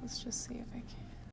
Let's just see if I can.